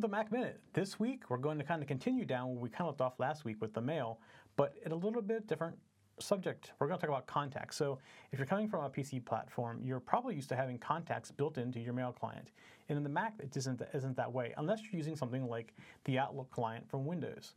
the Mac Minute. This week, we're going to kind of continue down where we kind of left off last week with the mail, but at a little bit different subject. We're going to talk about contacts. So, if you're coming from a PC platform, you're probably used to having contacts built into your mail client. And in the Mac, it isn't, isn't that way, unless you're using something like the Outlook client from Windows,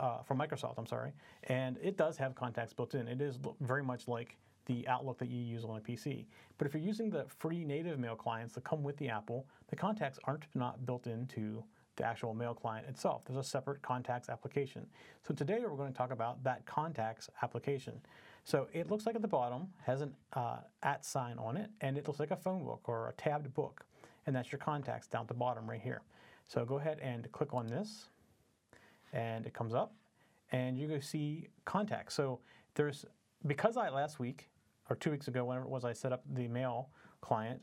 uh, from Microsoft, I'm sorry. And it does have contacts built in. It is very much like the Outlook that you use on a PC. But if you're using the free native mail clients that come with the Apple, the contacts aren't not built into the actual mail client itself. There's a separate contacts application. So today we're going to talk about that contacts application. So it looks like at the bottom has an uh, at sign on it, and it looks like a phone book or a tabbed book, and that's your contacts down at the bottom right here. So go ahead and click on this, and it comes up, and you go see contacts. So there's because I last week or two weeks ago, whenever it was, I set up the mail client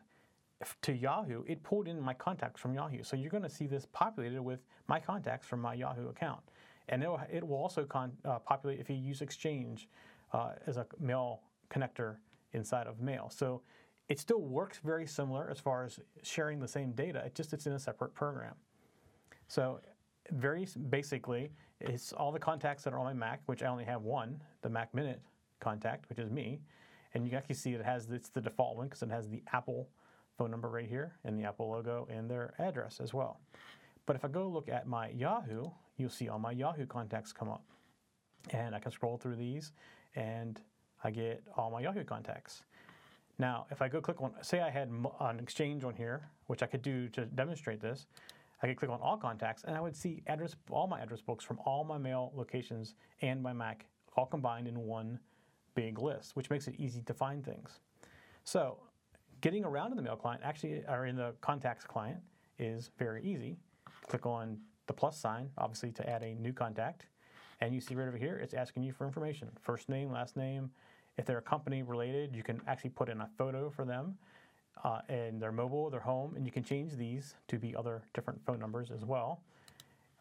to Yahoo, it pulled in my contacts from Yahoo. So you're going to see this populated with my contacts from my Yahoo account. And it will, it will also con, uh, populate if you use Exchange uh, as a mail connector inside of Mail. So it still works very similar as far as sharing the same data, it just it's in a separate program. So very basically, it's all the contacts that are on my Mac, which I only have one, the Mac Minute contact, which is me. And you can actually see it has, it's the default one because it has the Apple phone number right here and the Apple logo and their address as well. But if I go look at my Yahoo, you'll see all my Yahoo contacts come up. And I can scroll through these and I get all my Yahoo contacts. Now, if I go click on, say I had an exchange on here, which I could do to demonstrate this, I could click on all contacts and I would see address, all my address books from all my mail locations and my Mac all combined in one big lists, which makes it easy to find things. So getting around in the mail client, actually, or in the contacts client, is very easy. Click on the plus sign, obviously, to add a new contact. And you see right over here, it's asking you for information first name, last name. If they're a company related, you can actually put in a photo for them uh, and their mobile, their home, and you can change these to be other different phone numbers as well.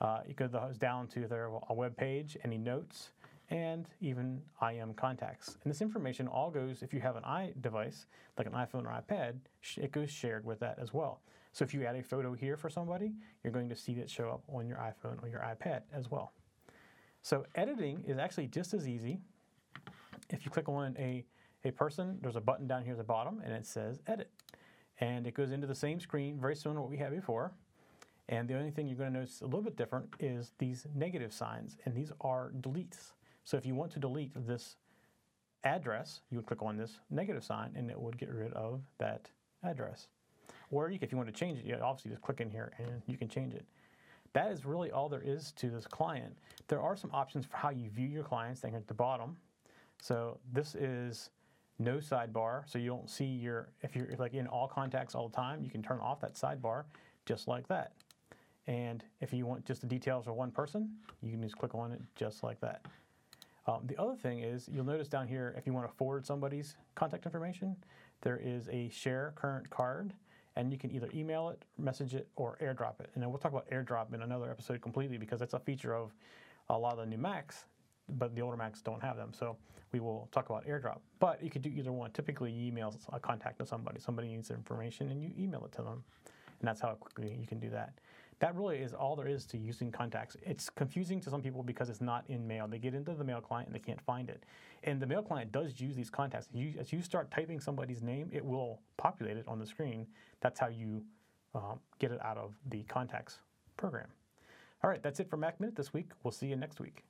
Uh, you go down to their a web page, any notes, and even IM contacts. And this information all goes, if you have an i device, like an iPhone or iPad, it goes shared with that as well. So if you add a photo here for somebody, you're going to see it show up on your iPhone or your iPad as well. So editing is actually just as easy. If you click on a, a person, there's a button down here at the bottom and it says edit. And it goes into the same screen, very similar to what we had before. And the only thing you're going to notice a little bit different is these negative signs, and these are deletes. So if you want to delete this address, you would click on this negative sign and it would get rid of that address. Or you, if you want to change it, you obviously just click in here and you can change it. That is really all there is to this client. There are some options for how you view your clients down here at the bottom. So this is no sidebar, so you don't see your, if you're like in all contacts all the time, you can turn off that sidebar just like that. And if you want just the details of one person, you can just click on it just like that. Um, the other thing is you'll notice down here if you want to forward somebody's contact information, there is a share current card and you can either email it, message it, or airdrop it. And then we'll talk about airdrop in another episode completely because that's a feature of a lot of the new Macs, but the older Macs don't have them. So we will talk about airdrop. But you could do either one. Typically, you email a contact to somebody. Somebody needs information and you email it to them. And that's how quickly you can do that that really is all there is to using contacts. It's confusing to some people because it's not in mail. They get into the mail client and they can't find it. And the mail client does use these contacts. You, as you start typing somebody's name, it will populate it on the screen. That's how you um, get it out of the contacts program. All right, that's it for Mac Minute this week. We'll see you next week.